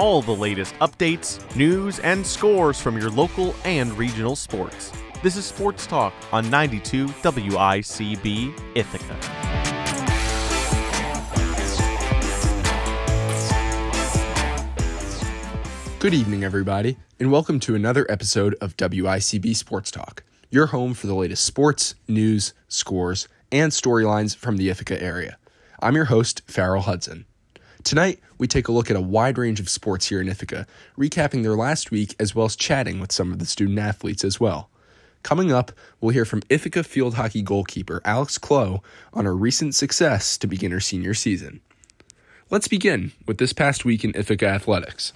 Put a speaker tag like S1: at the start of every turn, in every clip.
S1: all the latest updates, news, and scores from your local and regional sports. This is Sports Talk on 92 WICB Ithaca.
S2: Good evening, everybody, and welcome to another episode of WICB Sports Talk, your home for the latest sports, news, scores, and storylines from the Ithaca area. I'm your host, Farrell Hudson. Tonight, we take a look at a wide range of sports here in Ithaca, recapping their last week as well as chatting with some of the student athletes as well. Coming up, we'll hear from Ithaca field hockey goalkeeper Alex Clough on her recent success to begin her senior season. Let's begin with this past week in Ithaca athletics.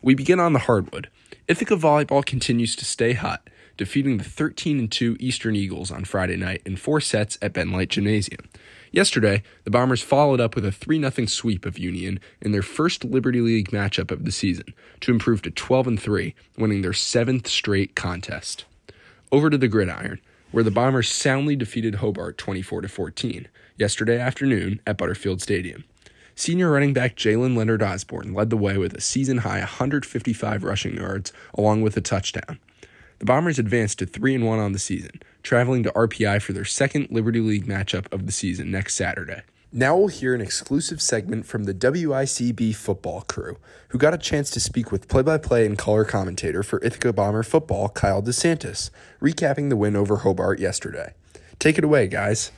S2: We begin on the hardwood. Ithaca volleyball continues to stay hot, defeating the 13 2 Eastern Eagles on Friday night in four sets at Ben Light Gymnasium. Yesterday, the Bombers followed up with a 3 0 sweep of Union in their first Liberty League matchup of the season to improve to 12 3, winning their seventh straight contest. Over to the gridiron, where the Bombers soundly defeated Hobart 24 14 yesterday afternoon at Butterfield Stadium. Senior running back Jalen Leonard Osborne led the way with a season high 155 rushing yards along with a touchdown. The Bombers advanced to 3 and 1 on the season, traveling to RPI for their second Liberty League matchup of the season next Saturday. Now we'll hear an exclusive segment from the WICB football crew, who got a chance to speak with play by play and color commentator for Ithaca Bomber football, Kyle DeSantis, recapping the win over Hobart yesterday. Take it away, guys.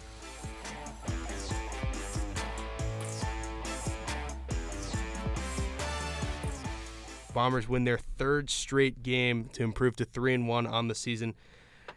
S3: Bombers win their third straight game to improve to three and one on the season.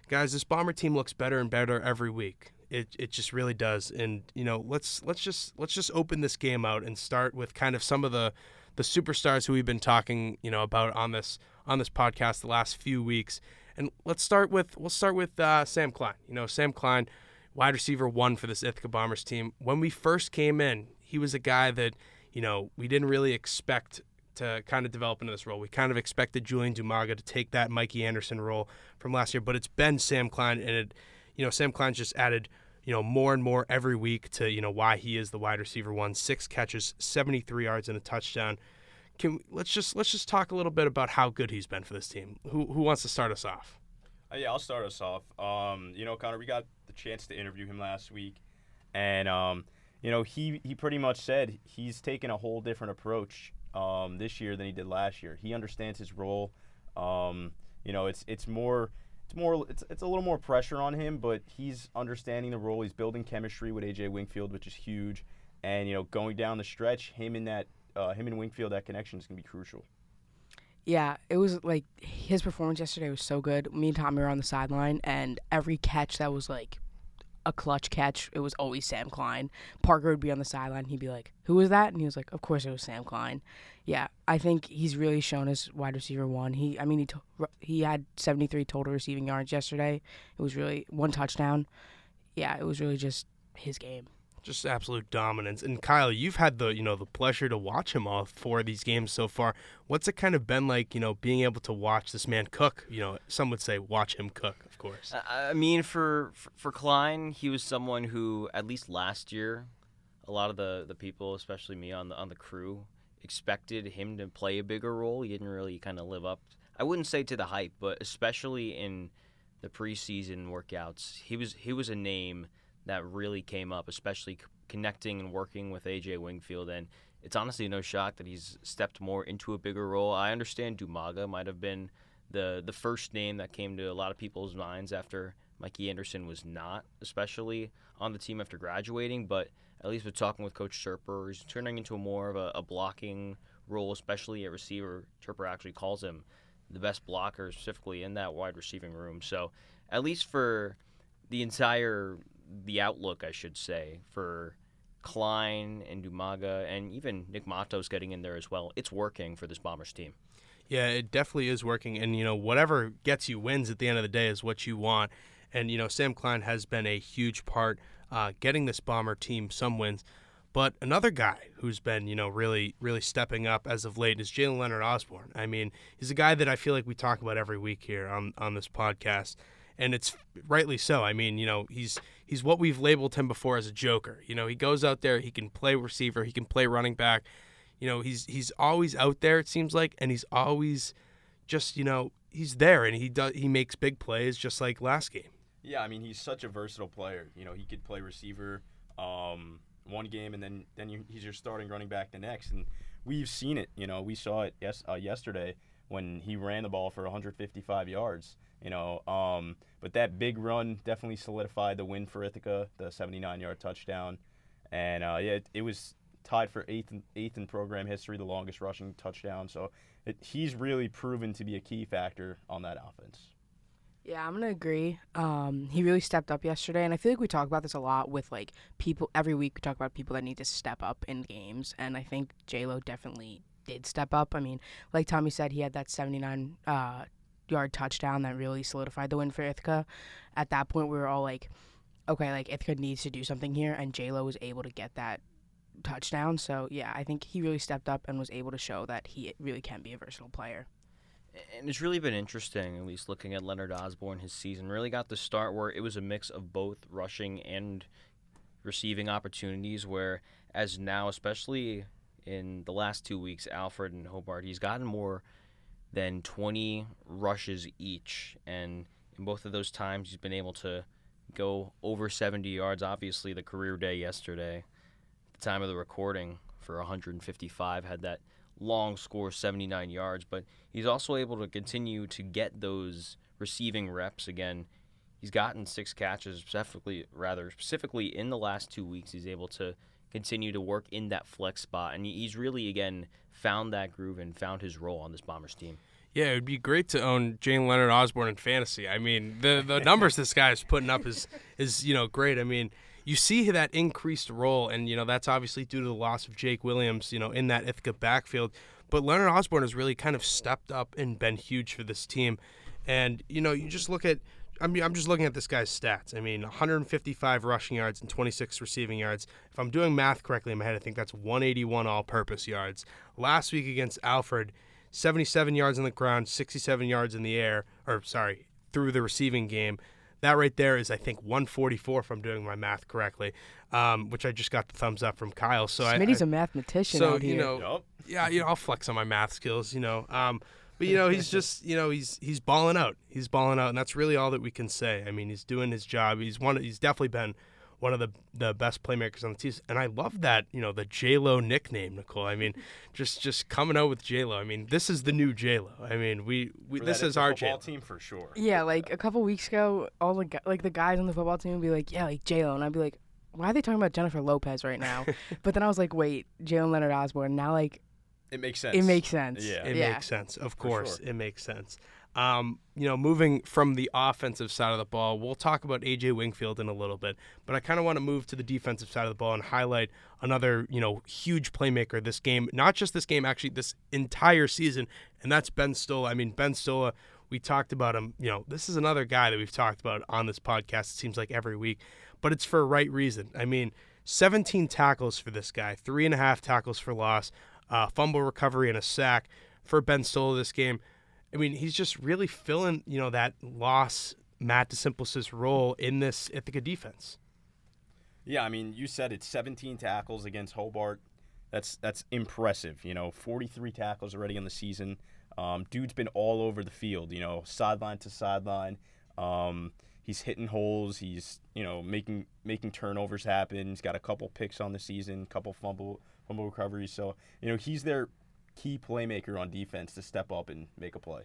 S3: Guys, this Bomber team looks better and better every week. It it just really does. And you know, let's let's just let's just open this game out and start with kind of some of the the superstars who we've been talking you know about on this on this podcast the last few weeks. And let's start with we'll start with uh, Sam Klein. You know, Sam Klein, wide receiver one for this Ithaca Bombers team. When we first came in, he was a guy that you know we didn't really expect to kind of develop into this role. We kind of expected Julian Dumaga to take that Mikey Anderson role from last year, but it's been Sam Klein, and it, you know, Sam Klein's just added, you know, more and more every week to you know why he is the wide receiver one. Six catches, 73 yards, and a touchdown. Can let's just let's just talk a little bit about how good he's been for this team. Who who wants to start us off?
S4: Uh, yeah, I'll start us off. Um, you know, Connor, we got the chance to interview him last week, and um, you know, he he pretty much said he's taken a whole different approach um, this year than he did last year. He understands his role. Um, you know, it's it's more it's more it's, it's a little more pressure on him, but he's understanding the role. He's building chemistry with AJ Wingfield, which is huge. And you know, going down the stretch, him in that uh, him and Wingfield, that connection is gonna be crucial.
S5: Yeah, it was like his performance yesterday was so good. Me and Tommy were on the sideline, and every catch that was like a clutch catch, it was always Sam Klein. Parker would be on the sideline. He'd be like, "Who was that?" And he was like, "Of course it was Sam Klein." Yeah, I think he's really shown as wide receiver one. He, I mean, he to, he had 73 total receiving yards yesterday. It was really one touchdown. Yeah, it was really just his game
S3: just absolute dominance. And Kyle, you've had the you know the pleasure to watch him all four of these games so far. What's it kind of been like, you know, being able to watch this man cook? You know, some would say watch him cook, of course.
S6: I mean, for for Klein, he was someone who at least last year, a lot of the the people, especially me on the on the crew, expected him to play a bigger role. He didn't really kind of live up. I wouldn't say to the hype, but especially in the preseason workouts, he was he was a name that really came up, especially c- connecting and working with AJ Wingfield. And it's honestly no shock that he's stepped more into a bigger role. I understand Dumaga might have been the the first name that came to a lot of people's minds after Mikey Anderson was not, especially on the team after graduating. But at least with talking with Coach Toerper, he's turning into more of a, a blocking role, especially at receiver. Toerper actually calls him the best blocker specifically in that wide receiving room. So at least for the entire the outlook, I should say, for Klein and Dumaga and even Nick Matos getting in there as well. It's working for this Bombers team.
S3: Yeah, it definitely is working. And, you know, whatever gets you wins at the end of the day is what you want. And, you know, Sam Klein has been a huge part uh, getting this Bomber team some wins. But another guy who's been, you know, really, really stepping up as of late is Jalen Leonard Osborne. I mean, he's a guy that I feel like we talk about every week here on, on this podcast and it's rightly so. I mean, you know, he's he's what we've labeled him before as a joker. You know, he goes out there, he can play receiver, he can play running back. You know, he's he's always out there. It seems like, and he's always just you know he's there and he does he makes big plays just like last game.
S4: Yeah, I mean he's such a versatile player. You know, he could play receiver um, one game and then then you, he's your starting running back the next. And we've seen it. You know, we saw it yes uh, yesterday when he ran the ball for 155 yards. You know, um, but that big run definitely solidified the win for Ithaca, the 79-yard touchdown, and uh, yeah, it, it was tied for eighth in, eighth in program history, the longest rushing touchdown. So it, he's really proven to be a key factor on that offense.
S5: Yeah, I'm gonna agree. Um, he really stepped up yesterday, and I feel like we talk about this a lot with like people every week. We talk about people that need to step up in games, and I think J Lo definitely did step up. I mean, like Tommy said, he had that 79 uh, yard touchdown that really solidified the win for Ithaca. At that point, we were all like, okay, like Ithaca needs to do something here, and J Lo was able to get that touchdown. So yeah, I think he really stepped up and was able to show that he really can be a versatile player.
S6: And it's really been interesting, at least looking at Leonard Osborne. His season really got the start where it was a mix of both rushing and receiving opportunities. Where as now, especially in the last two weeks, Alfred and Hobart, he's gotten more than 20 rushes each, and in both of those times, he's been able to go over 70 yards. Obviously, the career day yesterday, the time of the recording for 155 had that long score 79 yards. But he's also able to continue to get those receiving reps again. He's gotten six catches specifically rather specifically in the last two weeks. He's able to continue to work in that flex spot and he's really again found that groove and found his role on this bombers team
S3: yeah, it would be great to own Jalen Leonard Osborne in fantasy. I mean, the the numbers this guy is putting up is is you know great. I mean, you see that increased role, and you know that's obviously due to the loss of Jake Williams, you know, in that Ithaca backfield. But Leonard Osborne has really kind of stepped up and been huge for this team. And you know, you just look at. I mean, I'm just looking at this guy's stats. I mean, 155 rushing yards and 26 receiving yards. If I'm doing math correctly in my head, I think that's 181 all-purpose yards. Last week against Alfred, 77 yards on the ground, 67 yards in the air, or sorry, through the receiving game. That right there is, I think, 144 if I'm doing my math correctly, um, which I just got the thumbs up from Kyle. So
S5: Smitty's
S3: I, I,
S5: a mathematician.
S3: So
S5: out here.
S3: you know,
S4: Yup.
S3: yeah, you know, I'll flex on my math skills. You know, um, but you know, he's just, you know, he's he's balling out. He's balling out, and that's really all that we can say. I mean, he's doing his job. He's one. He's definitely been one of the the best playmakers on the team. And I love that, you know, the J Lo nickname, Nicole. I mean, just just coming out with J Lo. I mean, this is the new J Lo. I mean, we, we this is our
S4: football
S3: J
S4: team for sure.
S5: Yeah, like a couple weeks ago, all the gu- like the guys on the football team would be like, "Yeah, like J Lo," and I'd be like, "Why are they talking about Jennifer Lopez right now?" but then I was like, "Wait, Jalen Leonard Osborne." Now, like,
S4: It makes sense.
S5: it makes sense.
S4: Yeah.
S3: It
S5: yeah.
S3: makes sense. Of course,
S4: sure.
S3: it makes sense. Um, you know, moving from the offensive side of the ball, we'll talk about AJ Wingfield in a little bit, but I kind of want to move to the defensive side of the ball and highlight another, you know, huge playmaker this game, not just this game, actually this entire season, and that's Ben Stola. I mean, Ben Stola, we talked about him, you know, this is another guy that we've talked about on this podcast, it seems like every week, but it's for a right reason. I mean, 17 tackles for this guy, three and a half tackles for loss, uh, fumble recovery, and a sack for Ben Stola this game. I mean, he's just really filling, you know, that loss Matt DeSimples's role in this Ithaca defense.
S4: Yeah, I mean, you said it's 17 tackles against Hobart. That's that's impressive. You know, 43 tackles already in the season. Um, dude's been all over the field. You know, sideline to sideline. Um, he's hitting holes. He's you know making making turnovers happen. He's got a couple picks on the season, couple fumble fumble recoveries. So you know he's their key playmaker on defense to step up and make a play.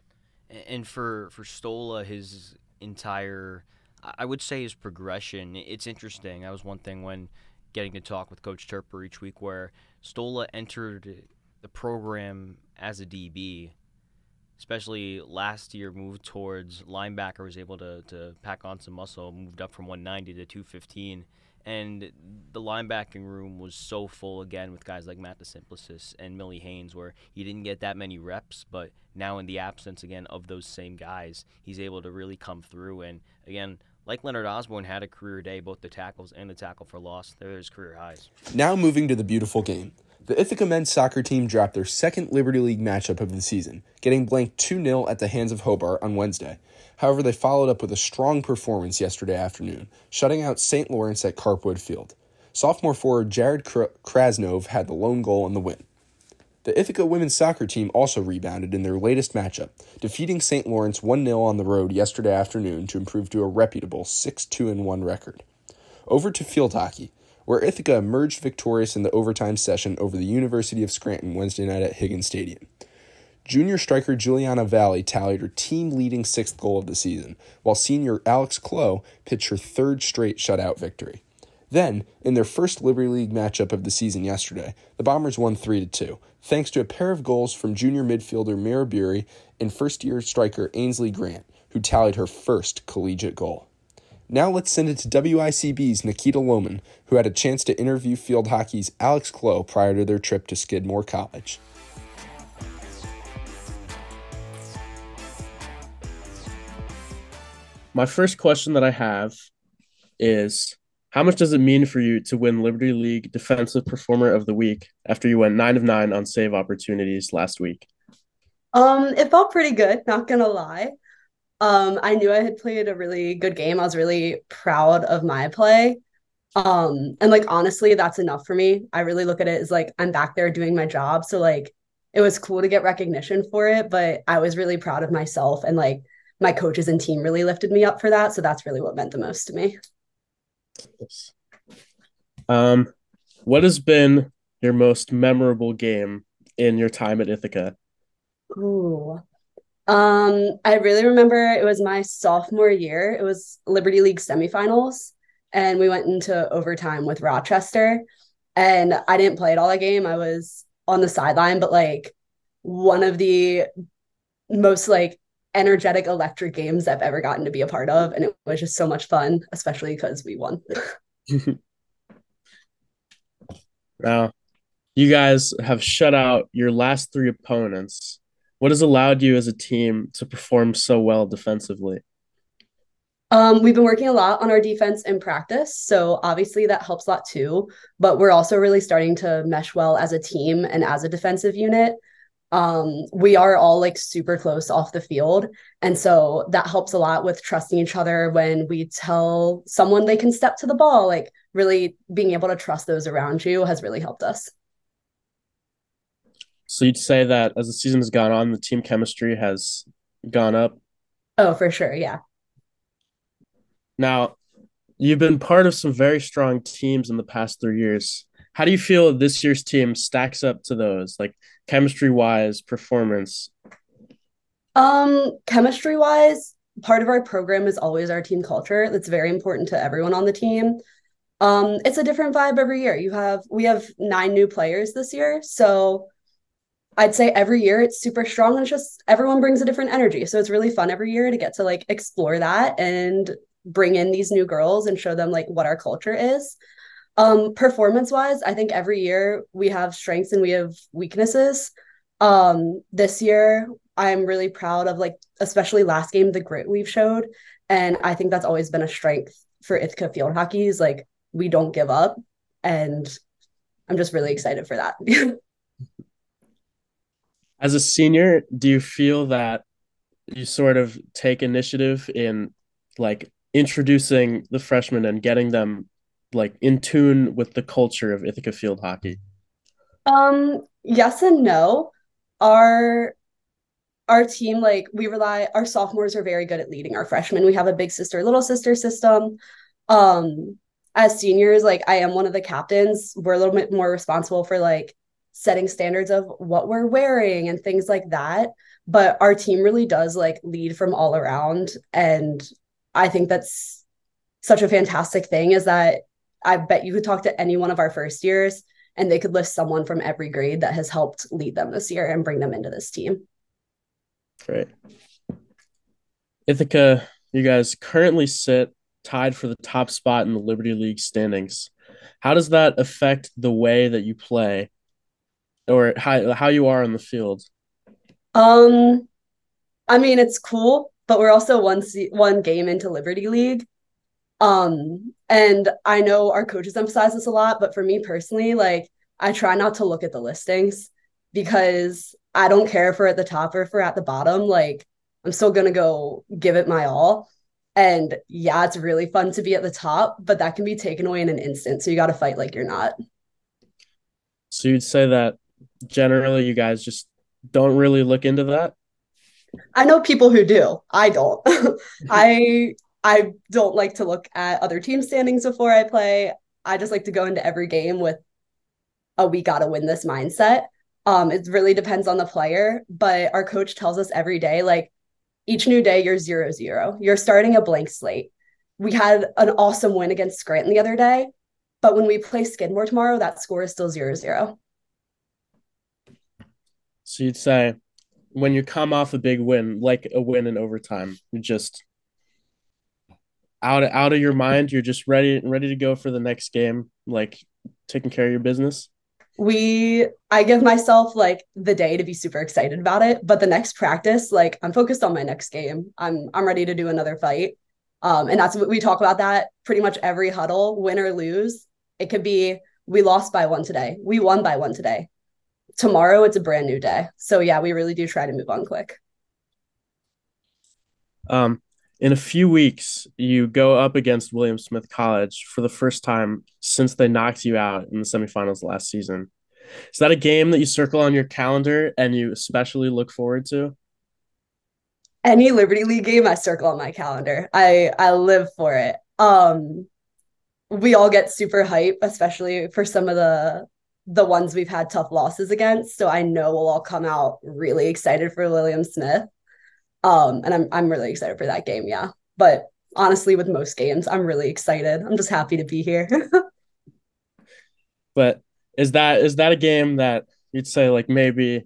S6: And for for Stola, his entire, I I would say his progression. It's interesting. That was one thing when getting to talk with Coach Toerper each week, where Stola entered the program as a DB, especially last year, moved towards linebacker, was able to to pack on some muscle, moved up from 190 to 215. And the linebacking room was so full again with guys like Matt DeSimplicis and Millie Haynes, where he didn't get that many reps, but now in the absence again of those same guys, he's able to really come through. And again, like Leonard Osborne had a career day, both the tackles and the tackle for loss, they're his career highs.
S2: Now moving to the beautiful game. The Ithaca men's soccer team dropped their second Liberty League matchup of the season, getting blanked 2 0 at the hands of Hobart on Wednesday. However, they followed up with a strong performance yesterday afternoon, shutting out St. Lawrence at Carpwood Field. Sophomore forward Jared Krasnov had the lone goal in the win. The Ithaca women's soccer team also rebounded in their latest matchup, defeating St. Lawrence 1 0 on the road yesterday afternoon to improve to a reputable 6 2 1 record. Over to field hockey, where Ithaca emerged victorious in the overtime session over the University of Scranton Wednesday night at Higgins Stadium. Junior striker Juliana Valley tallied her team leading sixth goal of the season, while senior Alex Clough pitched her third straight shutout victory. Then, in their first Liberty League matchup of the season yesterday, the Bombers won 3 2, thanks to a pair of goals from junior midfielder Mira Bury and first year striker Ainsley Grant, who tallied her first collegiate goal. Now let's send it to WICB's Nikita Lohman, who had a chance to interview field hockey's Alex Clough prior to their trip to Skidmore College.
S7: My first question that I have is how much does it mean for you to win Liberty League Defensive Performer of the Week after you went nine of nine on save opportunities last week?
S8: Um, it felt pretty good, not gonna lie. Um, I knew I had played a really good game. I was really proud of my play. Um, and like honestly, that's enough for me. I really look at it as like I'm back there doing my job. So like it was cool to get recognition for it, but I was really proud of myself and like my coaches and team really lifted me up for that. So that's really what meant the most to me.
S7: Um, what has been your most memorable game in your time at Ithaca?
S8: Ooh. Um, I really remember it was my sophomore year. It was Liberty League semifinals, and we went into overtime with Rochester. And I didn't play at all that game. I was on the sideline, but like one of the most like energetic electric games I've ever gotten to be a part of. And it was just so much fun, especially because we won.
S7: now, you guys have shut out your last three opponents. What has allowed you as a team to perform so well defensively?
S8: Um, we've been working a lot on our defense in practice. So obviously that helps a lot too. But we're also really starting to mesh well as a team and as a defensive unit um, we are all like super close off the field. And so that helps a lot with trusting each other when we tell someone they can step to the ball. Like, really being able to trust those around you has really helped us.
S7: So you'd say that as the season has gone on, the team chemistry has gone up?
S8: Oh, for sure. Yeah.
S7: Now, you've been part of some very strong teams in the past three years. How do you feel this year's team stacks up to those, like chemistry wise, performance?
S8: Um, chemistry wise, part of our program is always our team culture. That's very important to everyone on the team. Um, it's a different vibe every year. You have we have nine new players this year, so I'd say every year it's super strong and it's just everyone brings a different energy. So it's really fun every year to get to like explore that and bring in these new girls and show them like what our culture is. Um, performance wise, I think every year we have strengths and we have weaknesses. Um, this year I'm really proud of like especially last game the grit we've showed, and I think that's always been a strength for Ithaca field hockey is like we don't give up, and I'm just really excited for that.
S7: As a senior, do you feel that you sort of take initiative in like introducing the freshmen and getting them like in tune with the culture of Ithaca field hockey?
S8: Um, yes and no. Our our team, like we rely, our sophomores are very good at leading our freshmen. We have a big sister, little sister system. Um, as seniors, like I am one of the captains. We're a little bit more responsible for like setting standards of what we're wearing and things like that. But our team really does like lead from all around. And I think that's such a fantastic thing is that I bet you could talk to any one of our first years and they could list someone from every grade that has helped lead them this year and bring them into this team.
S7: Great. Ithaca, you guys currently sit tied for the top spot in the Liberty League standings. How does that affect the way that you play or how, how you are on the field?
S8: Um, I mean, it's cool, but we're also one one game into Liberty League. Um, and I know our coaches emphasize this a lot, but for me personally, like I try not to look at the listings because I don't care if we're at the top or if we're at the bottom. Like I'm still gonna go give it my all. And yeah, it's really fun to be at the top, but that can be taken away in an instant. So you got to fight like you're not.
S7: So you'd say that generally you guys just don't really look into that?
S8: I know people who do. I don't. I I don't like to look at other team standings before I play. I just like to go into every game with a we gotta win this mindset. Um, it really depends on the player, but our coach tells us every day, like each new day, you're zero zero. You're starting a blank slate. We had an awesome win against Scranton the other day, but when we play Skidmore tomorrow, that score is still zero zero.
S7: So you'd say when you come off a big win, like a win in overtime, you're just out of, out of your mind. You're just ready ready to go for the next game, like taking care of your business.
S8: We I give myself like the day to be super excited about it, but the next practice, like I'm focused on my next game. I'm I'm ready to do another fight. Um, and that's what we talk about that pretty much every huddle, win or lose. It could be we lost by one today. We won by one today. Tomorrow it's a brand new day. So yeah, we really do try to move on quick.
S7: Um, in a few weeks, you go up against William Smith College for the first time since they knocked you out in the semifinals last season. Is that a game that you circle on your calendar and you especially look forward to?
S8: Any Liberty League game I circle on my calendar. I I live for it. Um we all get super hype, especially for some of the the ones we've had tough losses against. So I know we'll all come out really excited for William Smith. Um, and I'm I'm really excited for that game, yeah. But honestly, with most games, I'm really excited. I'm just happy to be here.
S7: but is that is that a game that you'd say like maybe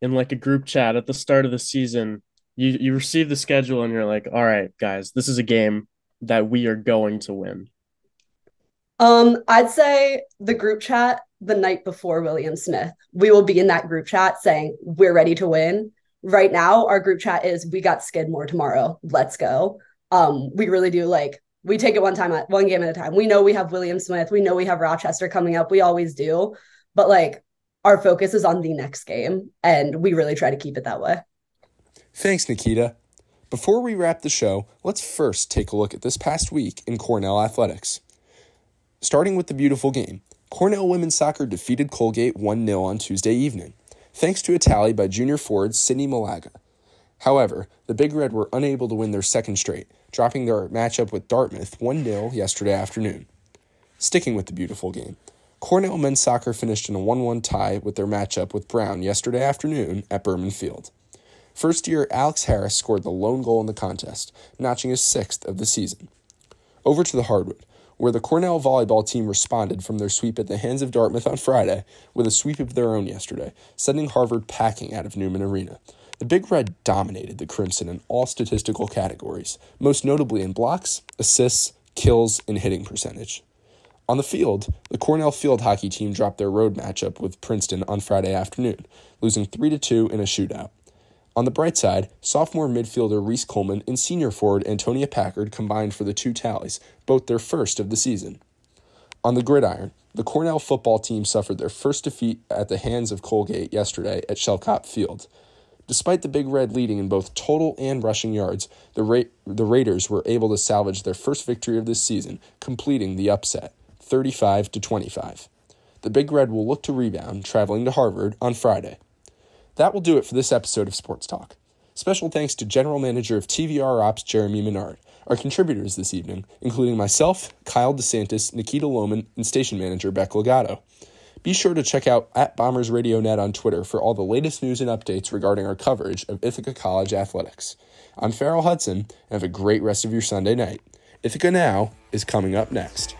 S7: in like a group chat at the start of the season, you you receive the schedule and you're like, all right, guys, this is a game that we are going to win.
S8: Um, I'd say the group chat the night before William Smith. We will be in that group chat saying we're ready to win right now our group chat is we got Skidmore tomorrow. Let's go. Um, we really do like we take it one time at one game at a time. We know we have William Smith, we know we have Rochester coming up. We always do. But like our focus is on the next game and we really try to keep it that way.
S2: Thanks, Nikita. Before we wrap the show, let's first take a look at this past week in Cornell athletics. Starting with the beautiful game, Cornell women's soccer defeated Colgate 1 0 on Tuesday evening thanks to a tally by junior forward Sydney Malaga. However, the Big Red were unable to win their second straight, dropping their matchup with Dartmouth 1 0 yesterday afternoon. Sticking with the beautiful game, Cornell men's soccer finished in a 1 1 tie with their matchup with Brown yesterday afternoon at Berman Field. First year Alex Harris scored the lone goal in the contest, notching his sixth of the season. Over to the hardwood where the Cornell volleyball team responded from their sweep at the hands of Dartmouth on Friday with a sweep of their own yesterday, sending Harvard packing out of Newman Arena. The Big Red dominated the Crimson in all statistical categories, most notably in blocks, assists, kills, and hitting percentage. On the field, the Cornell field hockey team dropped their road matchup with Princeton on Friday afternoon, losing 3 2 in a shootout. On the bright side, sophomore midfielder Reese Coleman and senior forward Antonia Packard combined for the two tallies, both their first of the season. On the gridiron, the Cornell football team suffered their first defeat at the hands of Colgate yesterday at Schoellkopf Field. Despite the Big Red leading in both total and rushing yards, the, Ra- the Raiders were able to salvage their first victory of this season, completing the upset, 35 to 25. The Big Red will look to rebound, traveling to Harvard on Friday. That will do it for this episode of Sports Talk. Special thanks to General Manager of TVR Ops Jeremy Menard, our contributors this evening, including myself, Kyle DeSantis, Nikita Loman, and Station Manager Beck Legato. Be sure to check out at Bombers Radio Net on Twitter for all the latest news and updates regarding our coverage of Ithaca College athletics. I'm Farrell Hudson, and have a great rest of your Sunday night. Ithaca Now is coming up next.